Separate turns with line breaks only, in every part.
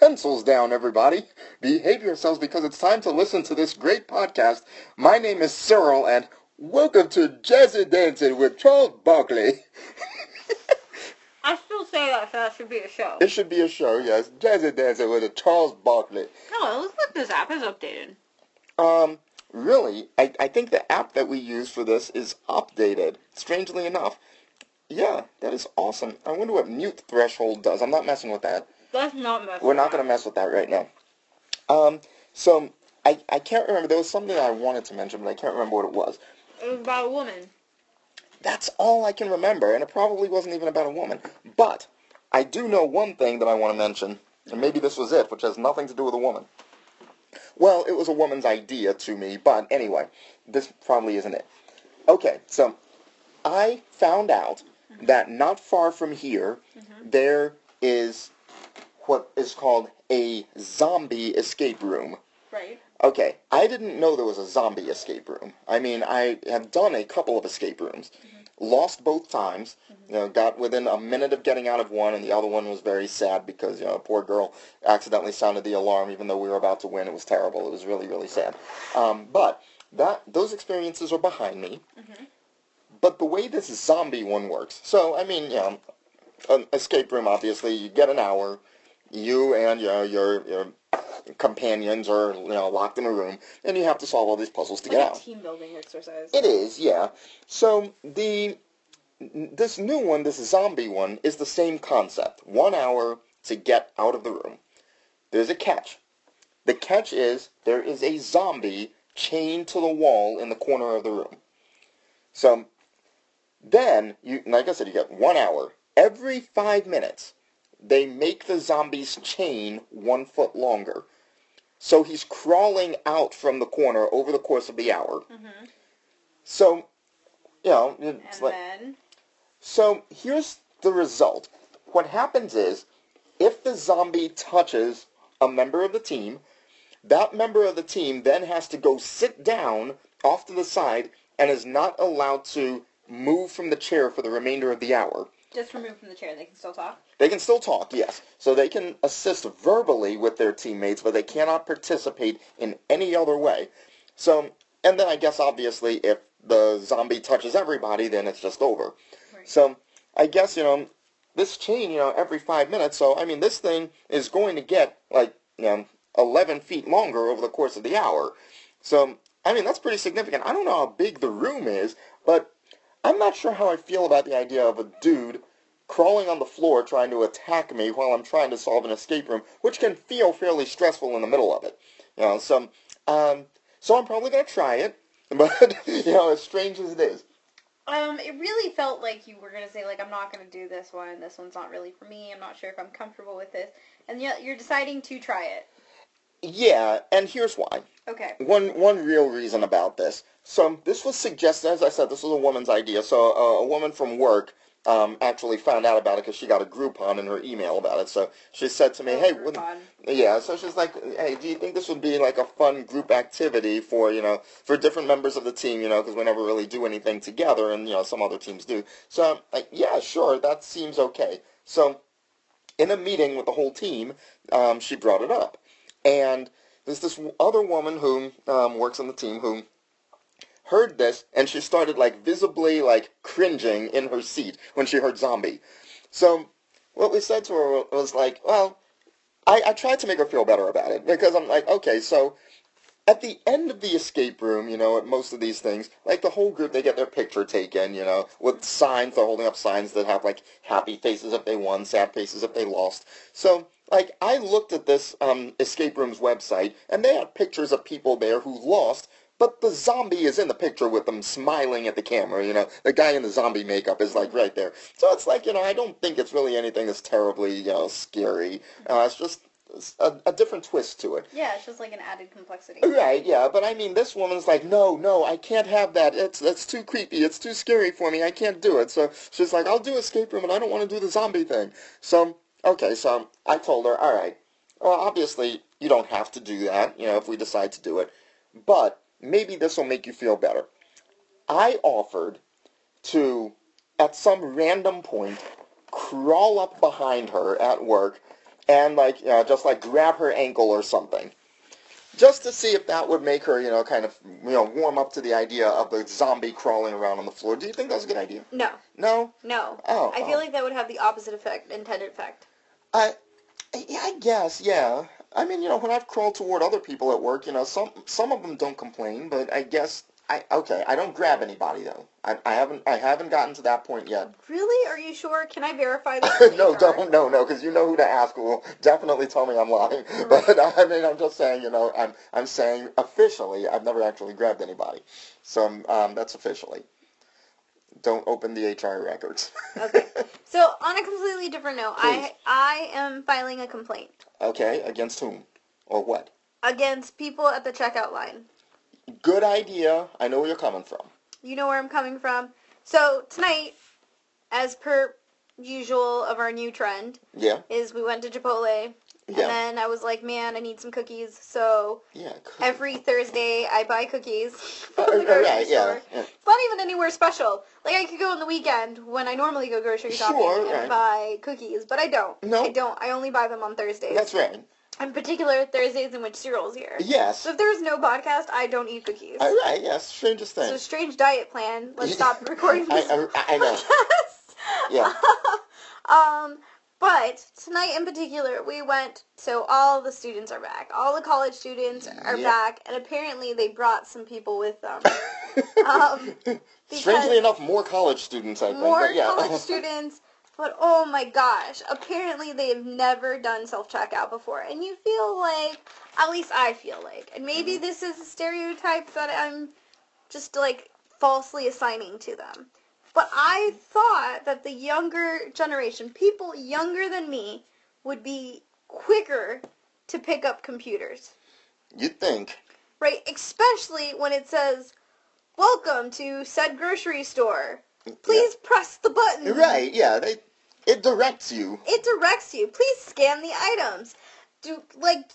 Pencils down, everybody. Behave yourselves because it's time to listen to this great podcast. My name is Cyril, and welcome to Jazzy Dancing with Charles Barkley.
I still say that, so that should be a show.
It should be a show, yes. Jazzy Dancing with Charles Barkley.
No, it looks like this app is updated.
Um, really, I, I think the app that we use for this is updated, strangely enough. Yeah, that is awesome. I wonder what mute threshold does. I'm not messing with that.
Let's not mess
We're not going to mess with that right now. Um, so, I, I can't remember. There was something I wanted to mention, but I can't remember what it was.
It was about a woman.
That's all I can remember, and it probably wasn't even about a woman. But I do know one thing that I want to mention, and maybe this was it, which has nothing to do with a woman. Well, it was a woman's idea to me, but anyway, this probably isn't it. Okay, so I found out that not far from here, there is what is called a zombie escape room.
Right.
Okay, I didn't know there was a zombie escape room. I mean, I have done a couple of escape rooms. Mm-hmm. Lost both times. Mm-hmm. You know, got within a minute of getting out of one, and the other one was very sad because, you know, a poor girl accidentally sounded the alarm even though we were about to win. It was terrible. It was really, really sad. Um, but that those experiences are behind me. Mm-hmm. But the way this zombie one works, so, I mean, you know, an escape room, obviously, you get an hour. You and your your your companions are you know locked in a room, and you have to solve all these puzzles to
Like
get out.
team building exercise.
It is, yeah. So the this new one, this zombie one, is the same concept. One hour to get out of the room. There's a catch. The catch is there is a zombie chained to the wall in the corner of the room. So then you like I said, you get one hour. Every five minutes they make the zombie's chain one foot longer. So he's crawling out from the corner over the course of the hour.
Mm-hmm.
So, you know, it's
And
like,
then
so here's the result. What happens is, if the zombie touches a member of the team, that member of the team then has to go sit down off to the side and is not allowed to move from the chair for the remainder of the hour.
Just removed from the chair, they can still talk.
They can still talk, yes. So they can assist verbally with their teammates, but they cannot participate in any other way. So, and then I guess obviously if the zombie touches everybody, then it's just over.
Right.
So I guess, you know, this chain, you know, every five minutes, so I mean, this thing is going to get like, you know, 11 feet longer over the course of the hour. So, I mean, that's pretty significant. I don't know how big the room is, but I'm not sure how I feel about the idea of a dude crawling on the floor trying to attack me while I'm trying to solve an escape room, which can feel fairly stressful in the middle of it. You know, so, um, so I'm probably going to try it, but, you know, as strange as it is.
Um, it really felt like you were gonna say like I'm not gonna do this one. This one's not really for me. I'm not sure if I'm comfortable with this, and yet you're deciding to try it.
Yeah, and here's why.
Okay.
One one real reason about this. So this was suggested, as I said, this was a woman's idea. So uh, a woman from work um, actually found out about it because she got a Groupon in her email about it. So she said to me, "Hey, wouldn't- yeah." So she's like, "Hey, do you think this would be like a fun group activity for you know for different members of the team? You know, because we never really do anything together, and you know some other teams do. So I'm like, yeah, sure, that seems okay. So in a meeting with the whole team, um, she brought it up. And there's this other woman who um, works on the team who heard this, and she started like visibly like cringing in her seat when she heard zombie. So what we said to her was like, well, I, I tried to make her feel better about it because I'm like, okay, so at the end of the escape room, you know, at most of these things, like the whole group, they get their picture taken, you know, with signs. They're holding up signs that have like happy faces if they won, sad faces if they lost. So, like, I looked at this um, escape room's website, and they had pictures of people there who lost. But the zombie is in the picture with them smiling at the camera, you know. The guy in the zombie makeup is like right there. So it's like, you know, I don't think it's really anything that's terribly, you know, scary. Uh, it's just a, a different twist to it.
Yeah, it's just like an added complexity.
Right, yeah, but I mean, this woman's like, no, no, I can't have that. It's that's too creepy. It's too scary for me. I can't do it. So she's like, I'll do escape room, and I don't want to do the zombie thing. So okay, so I told her, all right. Well, obviously, you don't have to do that. You know, if we decide to do it, but maybe this will make you feel better. I offered to, at some random point, crawl up behind her at work and like you know, just like grab her ankle or something, just to see if that would make her you know kind of you know warm up to the idea of the zombie crawling around on the floor. Do you think that's a good idea?
No,
No.
no.
Oh.
I
oh.
feel like that would have the opposite effect, intended effect.
I, yeah, I guess, yeah. I mean, you know, when I've crawled toward other people at work, you know, some some of them don't complain, but I guess I okay. I don't grab anybody though. I, I haven't I haven't gotten to that point yet.
Really? Are you sure? Can I verify this?
no, don't, no, no, because you know who to ask. Will definitely tell me I'm lying. But I mean, I'm just saying, you know, I'm I'm saying officially, I've never actually grabbed anybody, so um, that's officially. Don't open the HR records.
Okay. So on a completely different note, I I am filing a complaint
okay, against whom or what?
against people at the checkout line.
Good idea. I know where you're coming from.
You know where I'm coming from. So tonight, as per usual of our new trend,
Yeah,
is we went to Chipotle. And
yeah,
then I was like, man, I need some cookies. So
yeah. cool.
every Thursday I buy cookies from the grocery
yeah,
store.
yeah.
It's not even anywhere special. Like I could go on the weekend when I normally go grocery shopping
Sure,
and
right.
buy cookies, but I don't.
No.
I don't. I only buy them on Thursdays.
That's right.
In particular, Thursdays in which Cyril's here.
Yes.
So if there's no podcast, I don't eat cookies.
All right. Yes. Strangest thing.
a strange diet plan. Let's stop recording
I, I, I know.
podcast.
Yeah.
um, but tonight in particular, we went. So all the students are back. All the college students are
Yeah.
back, and apparently they brought some people with them. Um,
Strangely enough, more college students, I think.
More
but yeah.
college students. But oh my gosh, apparently they have never done self-checkout before. And you feel like, at least I feel like, and maybe
Mm-hmm.
this is a stereotype that I'm just like falsely assigning to them. But I thought that the younger generation, people younger than me, would be quicker to pick up computers.
You'd think.
Right? Especially when it says, welcome to said grocery store. Please press the button.
Right. Yeah. They. It directs you.
It directs you. Please scan the items. Do like,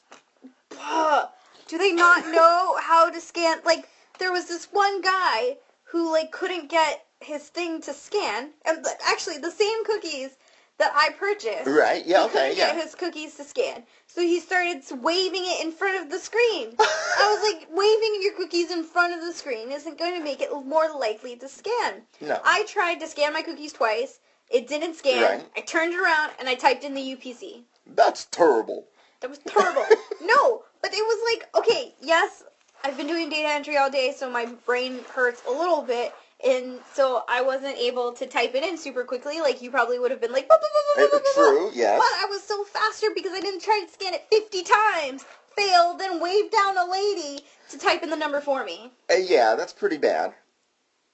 uh, do they not know how to scan? Like, there was this one guy who like couldn't get his thing to scan, and actually the same cookies that I purchased.
Right. Yeah.
he
Okay.
couldn't get his cookies to scan, so he started waving it in front of the screen. I was like, waving your cookies in front of the screen isn't going to make it more likely to scan.
No.
I tried to scan my cookies twice. It didn't scan.
Right.
I turned it around and I typed in the UPC.
That's terrible.
That was terrible. no, but it was like, okay, yes, I've been doing data entry all day, so my brain hurts a little bit, and so I wasn't able to type it in super quickly, like you probably would have been like, "Blah, blah, blah,
Uh,
blah, blah, blah."
True. Yes.
But I was so faster because I didn't try to scan it 50 times, failed, then waved down a lady to type in the number for me.
Uh, yeah, that's pretty bad.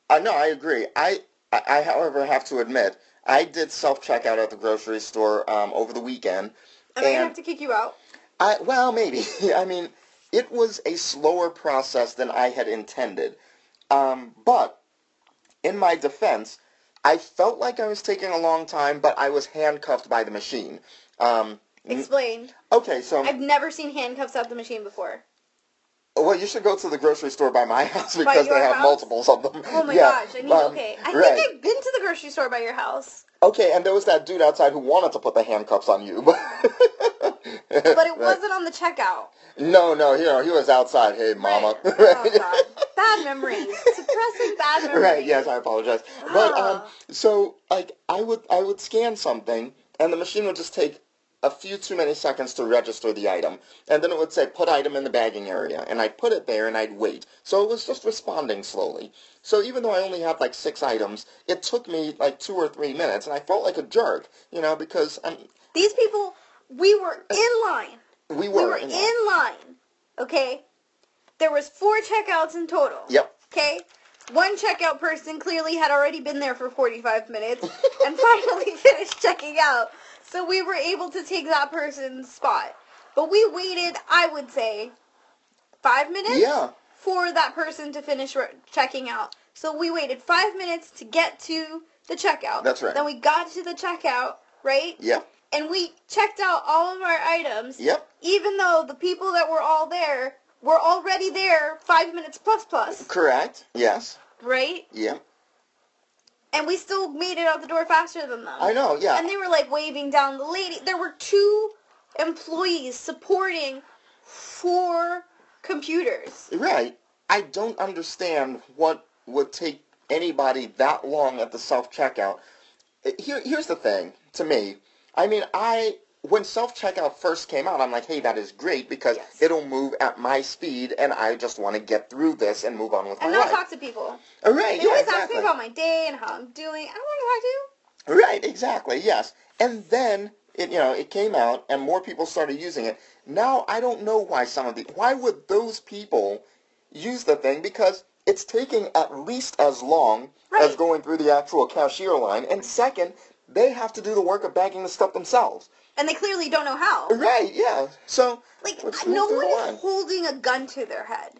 I know, I agree. I, I, I, however, have to admit, I did self-checkout at the grocery store um, over the weekend.
Am I gonna have to kick you out?
I, well, maybe. I mean, it was a slower process than I had intended. Um, but, in my defense, I felt like I was taking a long time, but I was handcuffed by the machine. Um,
Explain.
okay, so,
I've never seen handcuffs at the machine before.
well, you should go to the grocery store by my house because they have
house?
multiples of them.
Oh my
Yeah,
gosh, I need,
um,
okay. I
right.
think I've been to the grocery store by your house.
Okay, and there was that dude outside who wanted to put the handcuffs on you, but
But it wasn't on the checkout.
No, no, you know, he was outside. Hey, mama.
Right. Oh. Bad memories. Suppressing bad memories.
right. Yes, I apologize. But um,
Ah.
so like I would I would scan something, and the machine would just take a few too many seconds to register the item, and then it would say put item in the bagging area, and I'd put it there and I'd wait. So it was just responding slowly. So even though I only had like six items, it took me like two or three minutes, and I felt like a jerk, you know, because um,
These people, we were in line.
we
We
were.
were
in-
in line. Okay? There was four checkouts in total.
Yep.
Okay? One checkout person clearly had already been there for 45 minutes and finally finished checking out. So we were able to take that person's spot. But we waited, I would say, five minutes
Yeah.
for that person to finish re- checking out. So we waited five minutes to get to the checkout.
That's right.
Then we got to the checkout, right?
Yep.
And we checked out all of our items,
Yep.
even though the people that were all there were already there five minutes plus plus,
Correct. Yes.
right?
Yeah.
And we still made it out the door faster than them.
I know. Yeah.
And they were like waving down the lady. There were two employees supporting four computers.
Right. I don't understand what would take anybody that long at the self checkout. Here, here's the thing to me. I mean, I when self checkout first came out, I'm like, hey, that is great because
Yes.
it'll move at my speed, and I just want to get through this and move on with
And
my life.
And not talk to people.
All right.
They
Yeah.
always
Exactly.
ask me about my day and how I'm doing. I don't want to talk to you.
Right, exactly, yes. And then it you know, it came out and more people started using it. Now I don't know why some of the why would those people use the thing because it's taking at least as long as going through the actual cashier line and second, they have to do the work of bagging the stuff themselves.
And they clearly don't know how.
Right, yeah. So
Like, no one is
line.
holding a gun to their head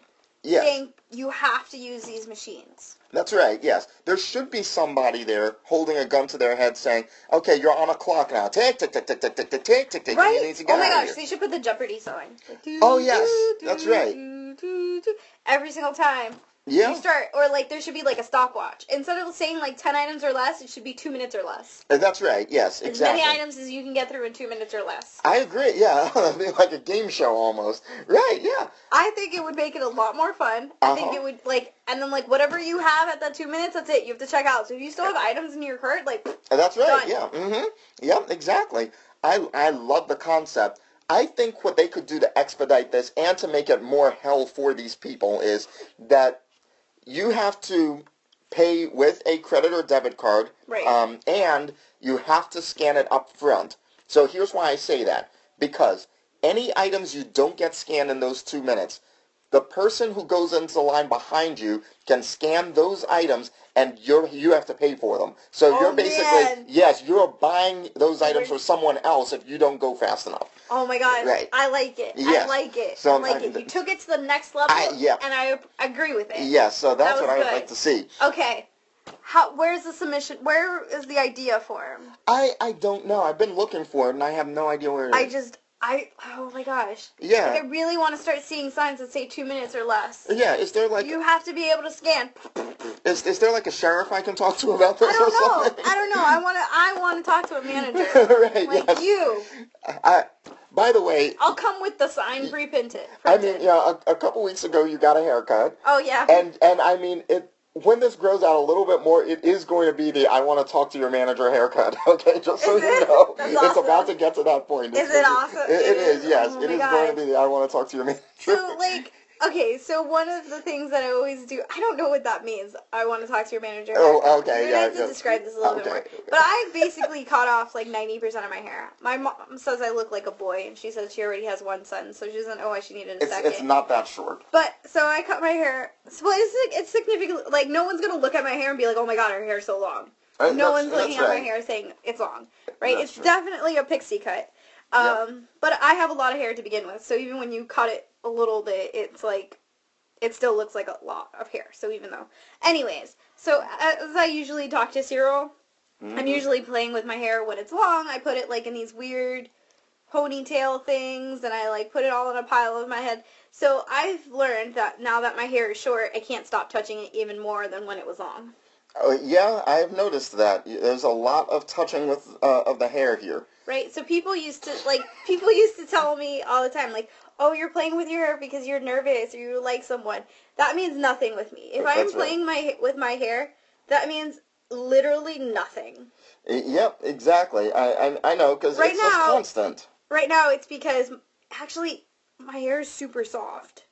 Yes.
saying you have to use these machines.
That's right, yes. There should be somebody there holding a gun to their head saying, Okay, you're on a clock now. Tick tick tick tick tick tick tick tick tick tick
Right?
you need to get
Oh my gosh, they should put the Jeopardy sign. Like, doo,
Oh, yes,
doo,
that's
doo,
right.
doo, doo, doo. Every single time.
Yeah.
You start, or like there should be like a stopwatch. Instead of saying like 10 items or less, it should be 2 minutes or less.
Uh, That's right. Yes, exactly.
As many items as you can get through in 2 minutes or less.
I agree. Yeah, It'd like a game show almost. Right. Yeah.
I think it would make it a lot more fun. I think
Uh-huh.
it would like, and then like whatever you have at that 2 minutes, that's it. You have to check out. So if you still have items in your cart, like,
Uh, That's right.
Done.
Yeah. Mm-hmm. Yep. Exactly. I I love the concept. I think what they could do to expedite this and to make it more hell for these people is that you have to pay with a credit or debit card,
Right.
um, and you have to scan it up front. So here's why I say that. Because any items you don't get scanned in those two minutes, the person who goes into the line behind you can scan those items and you're you have to pay for them. So
Oh,
you're basically
man.
yes, you're buying those items for someone else if you don't go fast enough.
Oh my god,
Right.
I like it.
Yes.
I like it.
So,
I like
I-
it. You took it to the next level,
I- yeah.
and I agree with it.
Yes, so that's
was
what I would like to see.
Okay. How? Where's the submission? Where is the idea for him?
I I don't know. I've been looking for it and I have no idea where it is.
I just, I, oh my gosh.
yeah.
Like, I really want to start seeing signs that say two minutes or less.
yeah, is there like
You have to be able to scan.
is, is there like a sheriff I can talk to about this
I don't
or
know.
something?
I don't know. I want to. I want to talk to a manager
right,
like
yes.
you.
I, by the way,
I'll come with the sign pre-printed.
I mean, yeah, a, a couple weeks ago you got a haircut,
Oh yeah.
and and I mean it. When this grows out a little bit more, it is going to be the I want to talk to your manager haircut. Okay, just so you know,
That's
it's
awesome.
about to get to that point.
Is it awesome?
It, it is.
is?
Yes,
Oh
it is
God.
going to be the I want to talk to your manager.
So like, okay, so one of the things that I always do, I don't know what that means. I want to talk to your manager.
Oh, okay,
You're
yeah,
have to
yeah.
describe this a little bit
Okay.
more. But I basically cut off like ninety percent of my hair. My mom says I look like a boy, and she says she already has one son, so she doesn't know why she needed a
It's
second.
it's not that short.
But so I cut my hair. So well, it's it's significant. Like no one's gonna look at my hair and be like, "Oh my god, her hair's so long."
Uh,
no one's looking at my hair saying it's long, right?
That's
it's
true.
definitely a pixie cut. Um, but I have a lot of hair to begin with, so even when you cut it a little bit, it's like it still looks like a lot of hair. So even though, anyways, so as I usually talk to Cyril, I'm
Mhm.
usually playing with my hair when it's long. I put it like in these weird ponytail things, and I like put it all in a pile of my head. So I've learned that now that my hair is short, I can't stop touching it even more than when it was long.
Oh, yeah, I've noticed that. There's a lot of touching with uh, of the hair here.
Right? So people used to like people used to tell me all the time like, "Oh, you're playing with your hair because you're nervous or you like someone." That means nothing with me. If I'm
That's right.
playing my with my hair, that means literally nothing.
Yep, exactly. I I, I know because
Right
it's just
now-
constant.
Right now it's because actually my hair is super soft.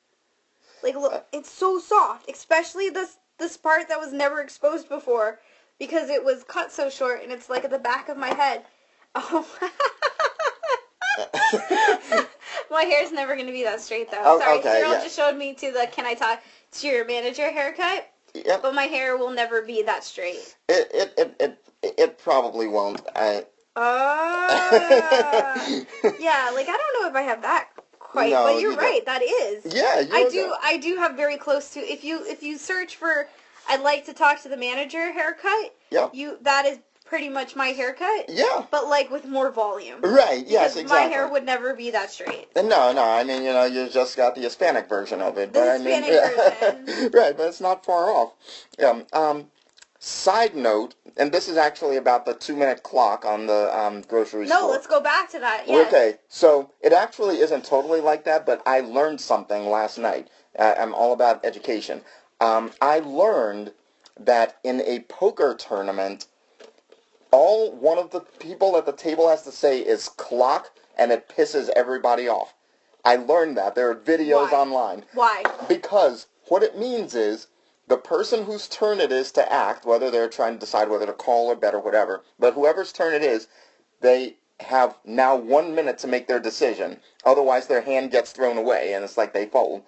Like
Uh,
look, it's so soft, especially this this part that was never exposed before because it was cut so short and it's like at the back of my head. Oh. my hair's never going to be that straight though.
Oh,
Sorry,
okay,
Cyril
yeah.
just showed me to the can I talk to your manager haircut,
Yep.
but my hair will never be that straight.
It it it it, it probably won't. I,
Oh. yeah, like I don't know if I have that quite,
No,
but
you
you're
don't.
right. That is.
yeah,
I do. I do have very close to. If you if you search for, I'd like to talk to the manager haircut.
Yeah.
You that is pretty much my haircut,
Yeah.
but like with more volume.
Right. Yes. Exactly.
My hair would never be that straight.
No, no. I mean, you know, you just got the Hispanic version of it,
The
but I mean,
Hispanic version.
right? But it's not far off. Yeah. Um, Side note, and this is actually about the two-minute clock on the um, grocery
No,
store.
No, let's go back to that. Yes.
Okay, so it actually isn't totally like that, but I learned something last night. Uh, I'm all about education. Um, I learned that in a poker tournament, all one of the people at the table has to say is clock, and it pisses everybody off. I learned that. There are videos
Why?
online.
Why?
Because what it means is the person whose turn it is to act, whether they're trying to decide whether to call or bet or whatever, but whoever's turn it is, they have now one minute to make their decision. Otherwise, their hand gets thrown away, and it's like they fold.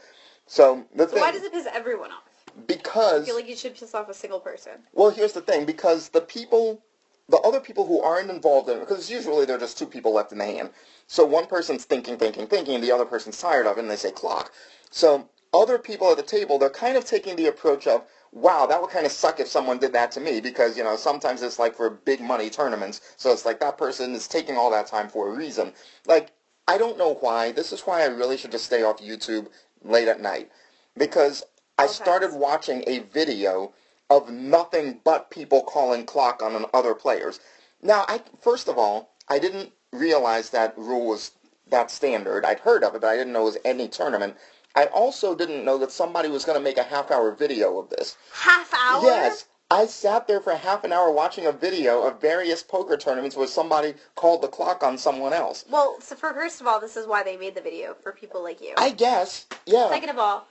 So the
So
thing,
why does it piss everyone off?
Because I
feel like you should piss off a single person.
well, here's the thing: because the people, the other people who aren't involved in it, because usually there are just two people left in the hand. So one person's thinking, thinking, thinking, and the other person's tired of it, and they say clock. So other people at the table, they're kind of taking the approach of, wow, that would kind of suck if someone did that to me, because you know sometimes it's like for big money tournaments, so it's like that person is taking all that time for a reason. Like I don't know why. This is why I really should just stay off YouTube late at night, because I
Okay.
started watching a video of nothing but people calling clock on other players. Now, I first of all, I didn't realize that rule was that standard. I'd heard of it, but I didn't know it was any tournament. I also didn't know that somebody was going to make a half-hour video of this.
Half hour?
Yes, I sat there for half an hour watching a video of various poker tournaments where somebody called the clock on someone else.
Well, so for first of all, this is why they made the video for people like you.
I guess, yeah.
Second of all,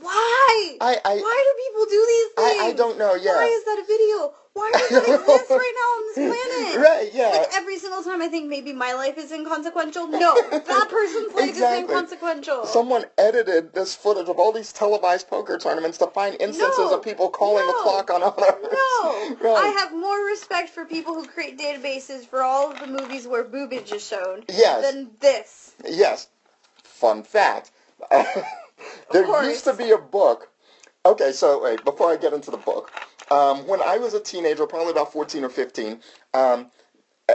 why?
I, I,
why do people do these things?
I, I don't know. Yeah.
Why is that a video? Why are does that exist right now on this planet?
right. Yeah.
Like every single time I think maybe my life is inconsequential. No, that person's life
Exactly.
is inconsequential.
Someone edited this footage of all these televised poker tournaments to find instances
No,
of people calling the clock on others.
No,
right.
I have more respect for people who create databases for all of the movies where boobage is shown
Yes.
than this.
Yes. Fun fact. There used to be a book. Okay, so wait, before I get into the book, um, when I was a teenager, probably about 14 or 15, um,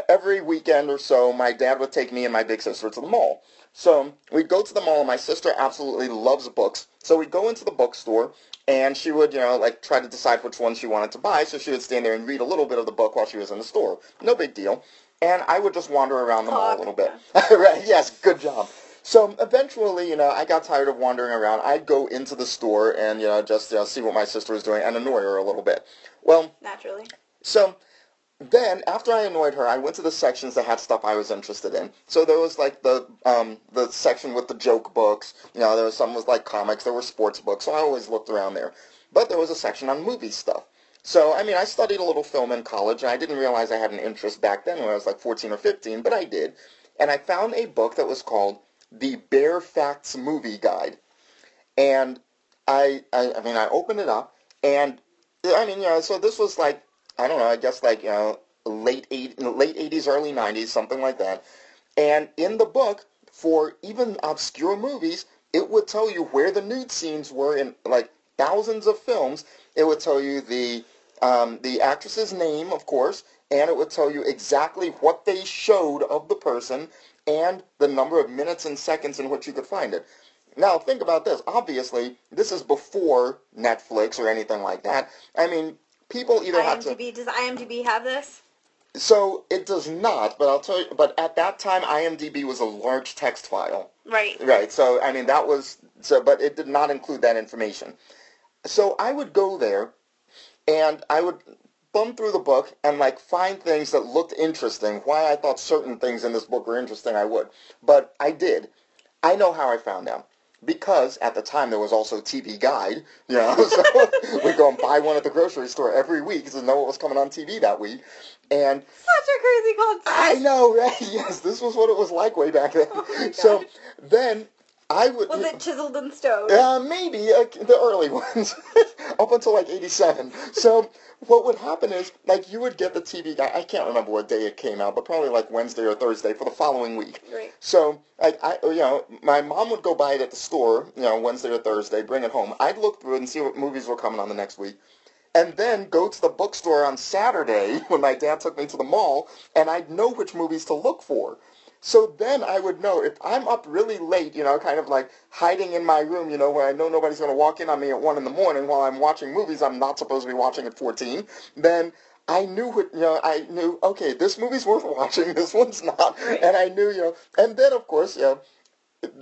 every weekend or so, my dad would take me and my big sister to the mall. So we'd go to the mall, and my sister absolutely loves books. So we'd go into the bookstore, and she would, you know, like try to decide which one she wanted to buy. So she would stand there and read a little bit of the book while she was in the store. No big deal. And I would just wander around the mall a little bit. right? Yes. Good job. So eventually, you know, I got tired of wandering around. I'd go into the store and, you know, just you know, see what my sister was doing and annoy her a little bit. Well,
Naturally.
so then after I annoyed her, I went to the sections that had stuff I was interested in. So there was like the um, the section with the joke books. You know, there was some was like comics. There were sports books. So I always looked around there. But there was a section on movie stuff. So I mean, I studied a little film in college, and I didn't realize I had an interest back then when I was like 14 or 15, but I did. And I found a book that was called The Bare Facts Movie Guide. And I, I, I mean, I opened it up, and I mean, you know, so this was like, I don't know, I guess like, you know, late eight, late 80s, early 90s, something like that. And in the book, for even obscure movies, it would tell you where the nude scenes were in like thousands of films. It would tell you the um, the actress's name, of course, and it would tell you exactly what they showed of the person and the number of minutes and seconds in which you could find it. Now, think about this. Obviously, this is before Netflix or anything like that. I mean, people either had to...
Does IMDb have this?
So, it does not, but I'll tell you, but at that time, IMDb was a large text file.
Right.
Right, so, I mean, that was, so, but it did not include that information. So, I would go there, and I would thumb through the book and, like, find things that looked interesting. Why I thought certain things in this book were interesting, I would. But I did. I know how I found out. Because at the time there was also TV Guide, you know, so we'd go and buy one at the grocery store every week to know what was coming on TV that week. And
Such a crazy concept.
I know, right? Yes, this was what it was like way back then.
Oh
so then I would.
Was it chiseled in stone?
Uh, maybe uh, the early ones, up until like '87. So what would happen is, like, you would get the TV guide. I can't remember what day it came out, but probably like Wednesday or Thursday for the following week.
Right.
So, like, I, you know, my mom would go buy it at the store, you know, Wednesday or Thursday, bring it home. I'd look through it and see what movies were coming on the next week. And then go to the bookstore on Saturday when my dad took me to the mall, and I'd know which movies to look for. So then I would know if I'm up really late, you know, kind of like hiding in my room, you know, where I know nobody's going to walk in on me at 1 in the morning while I'm watching movies I'm not supposed to be watching at 14, then I knew what, you know, I knew, okay, this movie's worth watching, this one's not. And I knew, you know, and then of course, you know,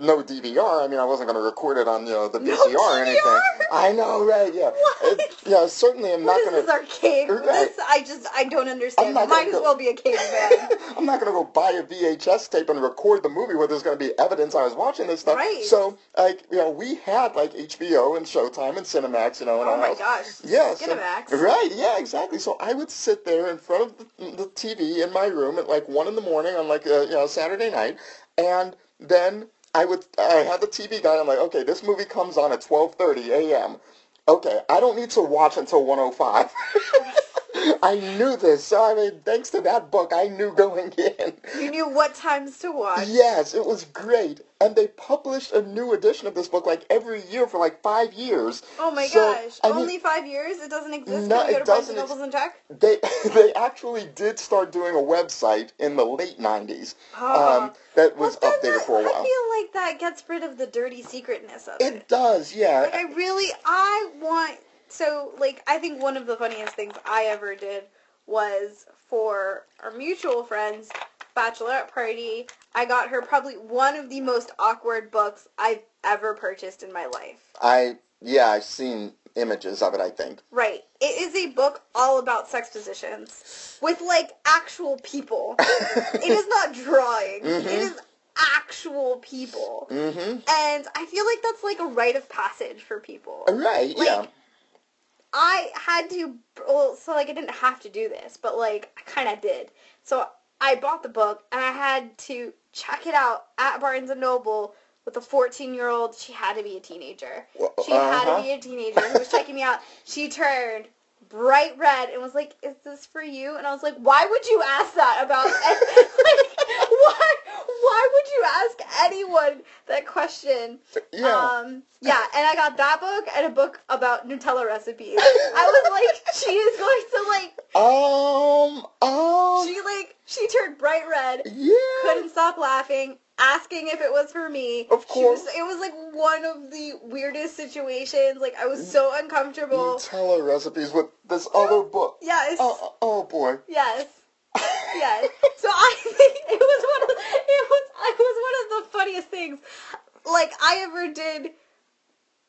no DVR. I mean, I wasn't going to record it on you know the
No
VCR or anything. I know, right? Yeah. It- yeah, certainly I'm
What
not going
this is arcade?
Right.
This I just I don't understand.
not
Might as
go-
well be a caveman.
I'm not going to go buy a VHS tape and record the movie where there's going to be evidence I was watching this stuff.
Right.
So, like, you know, we had like HBO and Showtime and Cinemax, you know, in
oh
our
my
house.
gosh.
Yeah, so- right, yeah, exactly. So I would sit there in front of the, the TV in my room at like one in the morning on like a you know Saturday night, and then I would I had the TV guy. I'm like, okay, this movie comes on at 12:30 a.m. Okay, I don't need to watch until 105. I knew this, so I mean, thanks to that book, I knew going in.
You knew what times to watch.
Yes, it was great. And they published a new edition of this book like every year for like five years.
Oh my
So,
gosh.
I mean,
Only five years? It doesn't exist
No,
when you go
it
to Barnes
doesn't ex-
and check?
They they actually did start doing a website in the late '90s
Oh.
um, that was
Well,
updated
that-
for a while.
I feel like that gets rid of the dirty secretness of it.
It does, yeah.
Like I really, I want. So, like, I think one of the funniest things I ever did was for our mutual friends bachelorette party. I got her probably one of the most awkward books I've ever purchased in my life.
I yeah, I've seen images of it. I think.
Right. It is a book all about sex positions with like actual people. it is not drawing.
Mhm.
It is actual people.
Mm-hmm.
And I feel like that's like a rite of passage for people.
Right.
Like,
yeah.
I had to, well, so like I didn't have to do this, but like I kind of did. So I bought the book and I had to check it out at Barnes and Noble with a 14 year old. She had to be a teenager.
Well,
She had
uh-huh.
to be a teenager who was checking me out. She turned bright red and was like, "Is this for you?" And I was like, "Why would you ask that about? like, why? Would you ask anyone that question?"
Yeah.
Um, yeah, and I got that book and a book about Nutella recipes. I was like, she is going to like,
um. Um.
she like, she turned bright red,
yeah.
couldn't stop laughing, asking if it was for me.
Of
She was,
course.
it was like one of the weirdest situations. Like I was so uncomfortable.
Nutella recipes with this other book.
Yes.
Oh, oh, boy.
Yes. So I think it was one of it was it was one of the funniest things like I ever did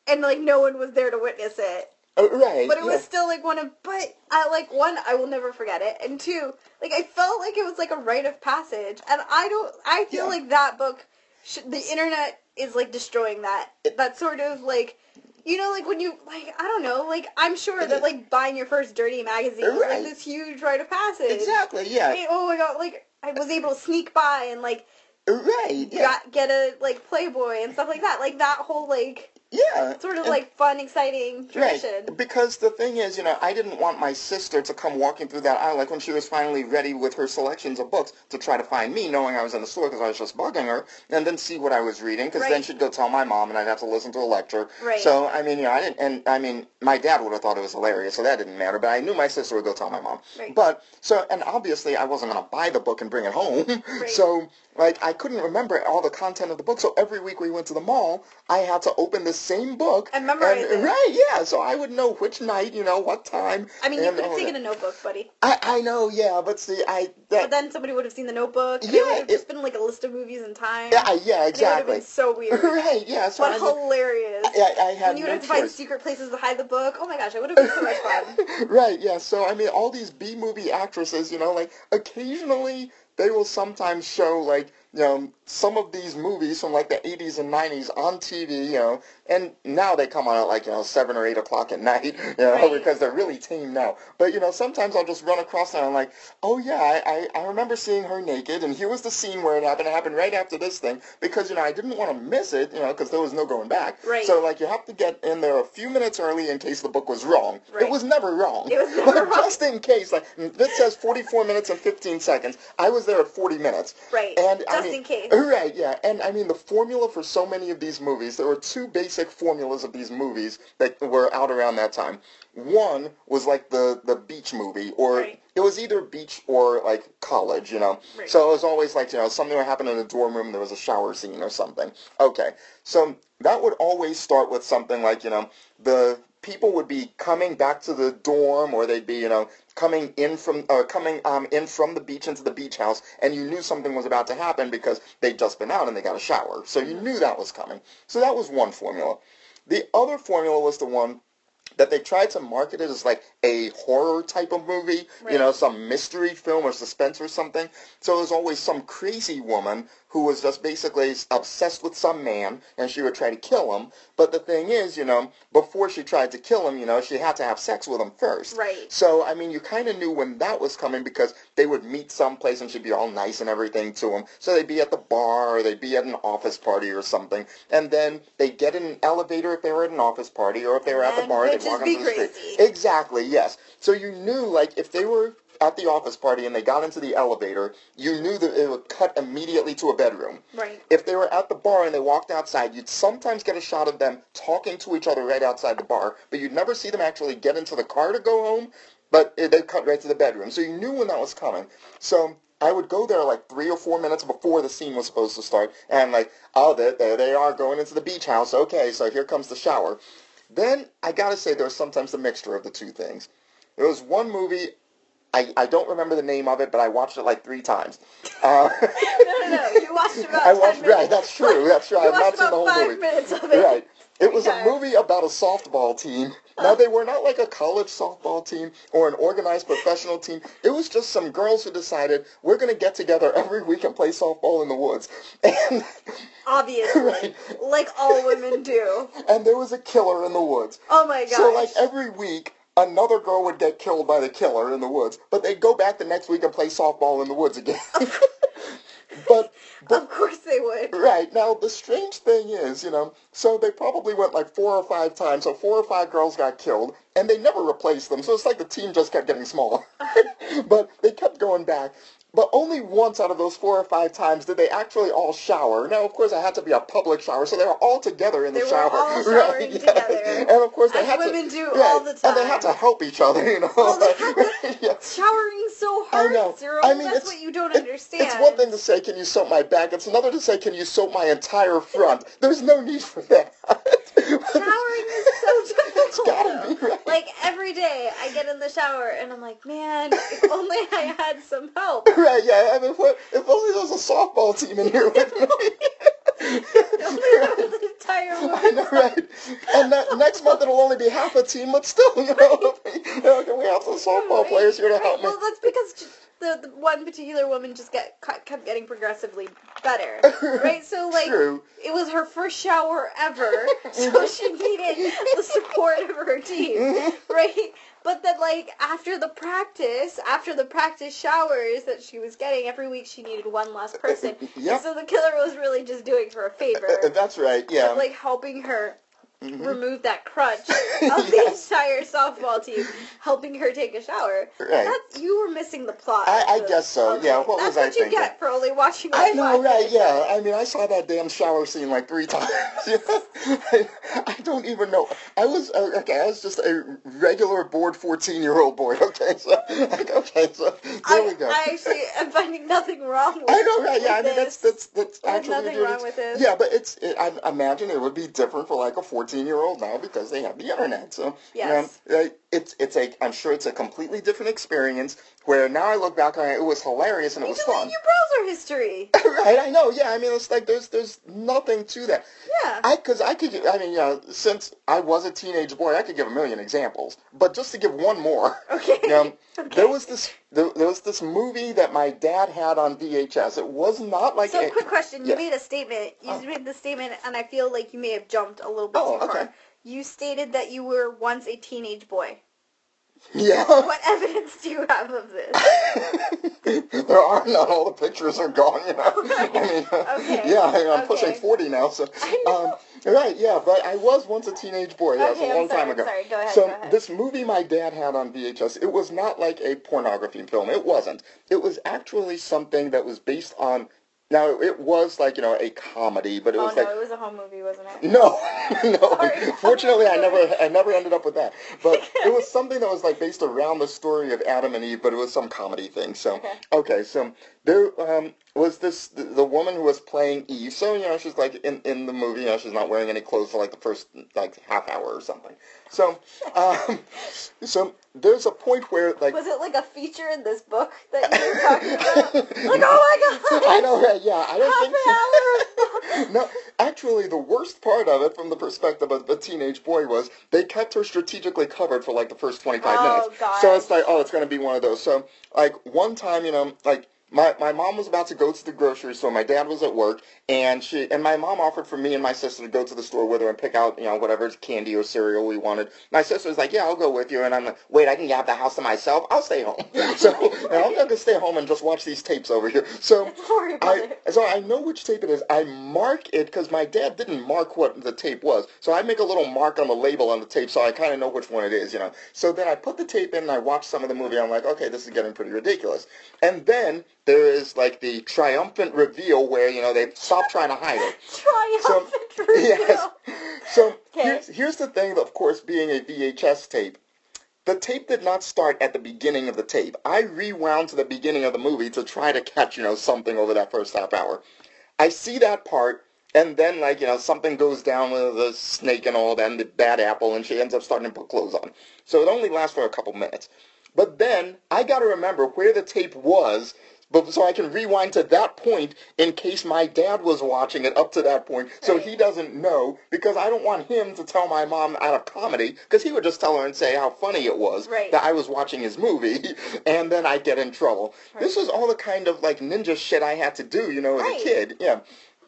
and like no one was there to witness it.
Uh, right.
But it was
yeah.
still like one of but I like one I will never forget it and two like I felt like it was like a rite of passage and I don't I feel
Yeah.
like that book sh- the internet is like destroying that that sort of like you know like when you like I don't know like I'm sure that like buying your first dirty magazine was like this huge rite of passage.
Exactly. Yeah.
Oh my god, like I was able to sneak by and like
Right. Yeah.
got, get a like Playboy and stuff like that. Like that whole like
Yeah.
sort of
and-
like fun, exciting tradition.
Right, because the thing is, you know, I didn't want my sister to come walking through that aisle, like when she was finally ready with her selections of books to try to find me, knowing I was in the store because I was just bugging her, and then see what I was reading, because then she'd go tell my mom, and I'd have to listen to a lecture.
Right.
So, I mean, you know, I didn't, and I mean, my dad would have thought it was hilarious, so that didn't matter, but I knew my sister would go tell my mom.
Right.
But, so, and obviously I wasn't going to buy the book and bring it home, so, like, I couldn't remember all the content of the book, so every week we went to the mall, I had to open the same book
And memorize it.
Right, yeah. So I would know which night, you know, what time.
I mean, you could have taken
that.
a notebook, buddy.
I I know, yeah, but see, I
But then somebody would have seen the notebook. And
Yeah,
it would have just been like a list of movies and time.
yeah, yeah,
And It would have
exactly.
been so weird.
right, yeah. So
but
I,
hilarious.
I, I had
and you would
no
have to find secret places to hide the book. Oh my gosh, it would have been so much fun.
right, yeah. So I mean, all these B movie actresses, you know, like occasionally they will sometimes show like you know some of these movies from like the 80s and 90s on TV, you know, and now they come on at like you know seven or eight o'clock at night, you know,
Right.
because they're really tame now. But you know, sometimes I'll just run across them and I'm like, oh yeah, I, I I remember seeing her naked, and here was the scene where it happened. It happened right after this thing because you know I didn't want to miss it, you know, because there was no going back.
Right.
So like you have to get in there a few minutes early in case the book was wrong.
Right.
It was never wrong.
It was never
But
wrong.
Just in case, like this says 44 minutes and 15 seconds. I was there at 40 minutes.
Right.
And I
Just
mean,
in case.
Right, yeah. And I mean the formula for so many of these movies, there were two basic formulas of these movies that were out around that time. One was like the the beach movie or
Right.
it was either beach or like college, you know.
Right.
So it was always like, you know, something would happen in the dorm room, there was a shower scene or something. Okay. So that would always start with something like, you know, the people would be coming back to the dorm or they'd be, you know, coming in from uh, coming um, in from the beach into the beach house and you knew something was about to happen because they'd just been out and they got a shower. So you knew that was coming. So that was one formula. The other formula was the one that they tried to market it as like a horror type of movie,
Right.
you know, some mystery film or suspense or something. So there's always some crazy woman who was just basically obsessed with some man and she would try to kill him. But the thing is, you know, before she tried to kill him, you know, she had to have sex with him first.
Right.
So, I mean, you kind of knew when that was coming because they would meet someplace and she'd be all nice and everything to him. So they'd be at the bar or they'd be at an office party or something. And then they'd get in an elevator if they were at an office party or if they were at the bar, they'd walk onto the street. Exactly, yes. So you knew, like, if they were at the office party and they got into the elevator, you knew that it would cut immediately to a bedroom.
Right.
If they were at the bar and they walked outside, you'd sometimes get a shot of them talking to each other right outside the bar, but you'd never see them actually get into the car to go home, but they'd cut right to the bedroom. So you knew when that was coming. So I would go there like three or four minutes before the scene was supposed to start, and like, oh, there, there they are going into the beach house. Okay, so here comes the shower. Then I gotta say there was sometimes a mixture of the two things. There was one movie, I, I don't remember the name of it, but I watched it like three times. Uh,
No, no, no. You watched about
I
10
watched,
minutes.
right, that's true, that's true. I've not
watched
seen the whole
five
movie.
minutes of it.
Right. It was a movie about a softball team. Now they were not like a college softball team or an organized professional team. It was just some girls who decided we're going to get together every week and play softball in the woods. And
Obviously.
Right.
Like all women do.
and there was a killer in the woods.
Oh my gosh.
So like every week another girl would get killed by the killer in the woods, but they'd go back the next week and play softball in the woods again. but but
of course they would.
Right. Now, the strange thing is, you know, so they probably went like four or five times, so four or five girls got killed, and they never replaced them, so it's like the team just kept getting smaller. but they kept going back. But only once out of those four or five times did they actually all shower. Now, of course, it had to be a public shower, so they were all together in the
They were
shower.
all showering
yes.
together.
And of course, they
As
had
women
to,
do
right,
all the time.
And they had to help each other, you know.
Well, they
Yeah.
Showering so hard, I
know.
Cyril.
I mean,
That's what you don't
it-
understand.
It's one thing to say, can you soap my back? It's another to say, can you soap my entire front? There's no need for that.
Showering is so difficult.
Gotta be, right?
Like every day, I get in the shower and I'm like, man, if only I had some help.
Right, yeah. I mean, what, if only there was a softball team in here with me.
If only there was an entire
I know, right? And that, next month it'll only be half a team, but still, you know, you know can we have some softball players here to
Right,
help me?
Well, that's because the, the one particular woman just get kept getting progressively better, right? So like,
True.
it was her first shower ever, so she needed the support of her team, right? But then like after the practice, after the practice showers that she was getting every week, she needed one less person.
Yep.
So the killer was really just doing her a favor,
Uh, That's right, yeah.
of, like helping her
Mhm.
remove that crutch of the entire softball team, helping her take a shower.
Right.
That's you were missing the plot.
I- I guess so,
of
yeah, what
That's
was I
what you
thinking?
get for only watching.
I know, right? Yeah. I mean, I saw that damn shower scene like three times. I, I don't even know. I was uh, okay. I was just a regular bored fourteen-year-old boy. Okay, so like, okay, so there
I,
we go.
I actually am finding nothing wrong with
I know, right? Yeah, I mean that's
this.
that's that's
There's
actually
nothing wrong with this.
Yeah, but it's it, I imagine it would be different for like a fourteen-year-old now because they have the internet. So
Yes.
you know, it's it's a I'm sure it's a completely different experience. Where now I look back on it, it was hilarious and it
You
was fun.
your browser history.
right? I know. Yeah, I mean it's like there's there's nothing to that.
Yeah.
I, cause I could, I mean, you know, since I was a teenage boy, I could give a million examples. But just to give one more,
Okay.
um,
Okay.
there was this, there, there was this movie that my dad had on VHS. It was not like
so,
a,
quick question. You made a statement. You
Oh.
made the statement, and I feel like you may have jumped a little bit
Oh,
too far.
okay.
You stated that you were once a teenage boy.
yeah.
What evidence do you have of this?
there are none. All the pictures are gone. You know. I mean,
Okay.
yeah, I mean, I'm pushing 40 now, so.
I know.
Um, right, yeah, but I was once a teenage boy. That
Okay,
was a long
sorry,
time
I'm
ago.
sorry. Go ahead,
So
go ahead.
this movie my dad had on VHS, it was not like a pornography film. It wasn't. It was actually something that was based on Now it was like you know a comedy, but it
oh
was
no,
like
it was a home movie, wasn't it?
no, no. Fortunately, I never, I never ended up with that. But it was something that was like based around the story of Adam and Eve, but it was some comedy thing. So
Okay.
okay, so there um, was this the, the woman who was playing Eve. So you know she's like in in the movie, you know she's not wearing any clothes for like the first like half hour or something. So um, so there's a point where like
Was it like a feature in this book that you were talking about? Like, oh my god!
I know? Yeah, I don't think so.
Half an hour.
no, actually, the worst part of it, from the perspective of a teenage boy, was they kept her strategically covered for like the first 25
Oh,
minutes.
gosh.
So it's like, oh, it's going to be one of those. So, like, one time, you know, like, my, my mom was about to go to the grocery store. My dad was at work, and she and my mom offered for me and my sister to go to the store with her and pick out you know whatever candy or cereal we wanted. My sister was like, "Yeah, I'll go with you," and I'm like, "Wait, I can have the house to myself. I'll stay home." so I'm going to stay home and just watch these tapes over here. So
Don't worry about
I, so I know which tape it is. I mark it because my dad didn't mark what the tape was. So I make a little mark on the label on the tape so I kind of know which one it is, you know. So then I put the tape in and I watch some of the movie. I'm like, okay, this is getting pretty ridiculous. And then there is like the triumphant reveal where, you know, they stop trying to hide it.
Triumphant reveal.
Yes. So
Okay.
here's, here's the thing, of course, being a VHS tape. The tape did not start at the beginning of the tape. I rewound to the beginning of the movie to try to catch, you know, something over that first half hour. I see that part, and then, like, you know, something goes down with the snake and all that, and the bad apple, and she ends up starting to put clothes on. So it only lasts for a couple minutes. But then, I gotta remember where the tape was, but so I can rewind to that point in case my dad was watching it up to that point, so
Right.
he doesn't know, because I don't want him to tell my mom out of comedy, because he would just tell her and say how funny it was
Right.
that I was watching his movie, and then I'd get in trouble. This was all the kind of like ninja shit I had to do, you know, as
Right.
a kid. Yeah.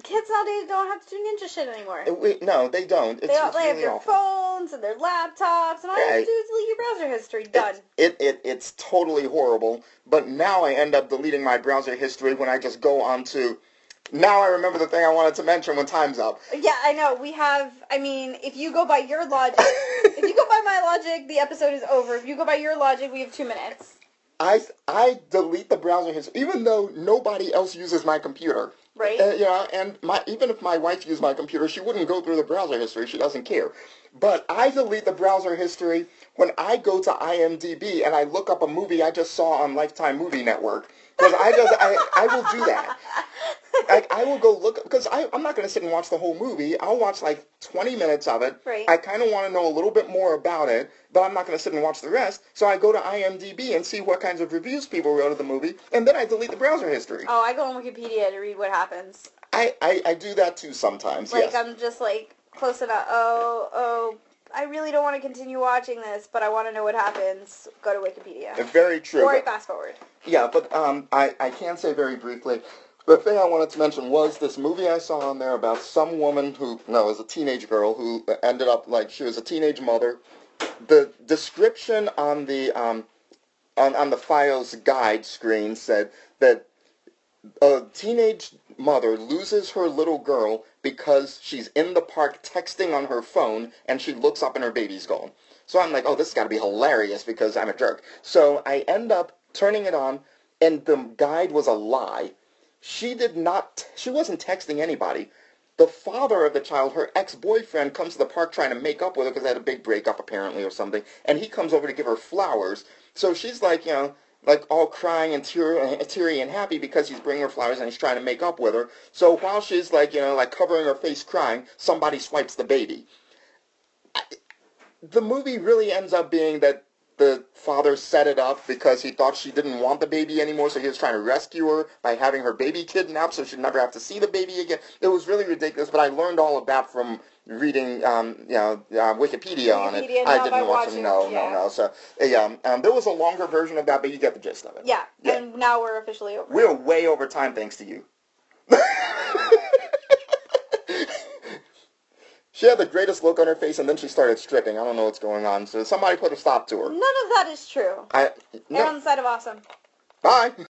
Kids nowadays don't have to do ninja shit anymore.
Uh, we- no, they don't. It's,
they all
it's
they have their
awful.
phones and their laptops, and all you have to do is delete your browser history. Done.
It, it it's totally horrible. But now I end up deleting my browser history when I just go onto. Now I remember the thing I wanted to mention when time's up.
Yeah, I know. We have. I mean, if you go by your logic, if you go by my logic, the episode is over. If you go by your logic, we have two minutes.
I I delete the browser history even though nobody else uses my computer.
Right.
Uh, know, and my even if my wife used my computer, she wouldn't go through the browser history. She doesn't care. But I delete the browser history when I go to IMDb and I look up a movie I just saw on Lifetime Movie Network. Because I just I, I will do that. Like I will go look because I I'm not going to sit and watch the whole movie. I'll watch like 20 minutes of it.
Right.
I kind of want to know a little bit more about it, but I'm not going to sit and watch the rest. So I go to IMDb and see what kinds of reviews people wrote of the movie, and then I delete the browser history.
Oh, I go on Wikipedia to read what happens.
I, I, I do that too sometimes.
Like
yes.
I'm just like close enough. Oh, oh, I really don't want to continue watching this, but I want to know what happens. Go to Wikipedia.
Very true.
Or
but-
fast forward.
Yeah, but um, I, I can say very briefly, the thing I wanted to mention was this movie I saw on there about some woman who, no, it was a teenage girl who ended up like she was a teenage mother. The description on the um, on on the Fios guide screen said that a teenage mother loses her little girl because she's in the park texting on her phone and she looks up and her baby's gone. So I'm like, oh, this has got to be hilarious because I'm a jerk. So I end up turning it on and the guide was a lie. She did not, she wasn't texting anybody. The father of the child, her ex-boyfriend, comes to the park trying to make up with her because they had a big breakup apparently or something, and he comes over to give her flowers. So she's like, you know, like all crying and tear, teary and happy because he's bringing her flowers and he's trying to make up with her. So while she's like, you know, like covering her face crying, somebody swipes the baby. I- The movie really ends up being that the father set it up because he thought she didn't want the baby anymore, so he was trying to rescue her by having her baby kidnapped so she'd never have to see the baby again. It was really ridiculous, but I learned all of that from reading, um, you know, uh, Wikipedia, on it. I didn't watch it. No,
yeah.
no, no. So, yeah, um, there was a longer version of that, but you get the gist of it.
Yeah,
Yeah.
and now we're officially over.
We're way over time thanks to you. she had the greatest look on her face, and then she started stripping. I don't know what's going on. So somebody put a stop to her.
None of that is true.
I no.
the side of awesome.
Bye.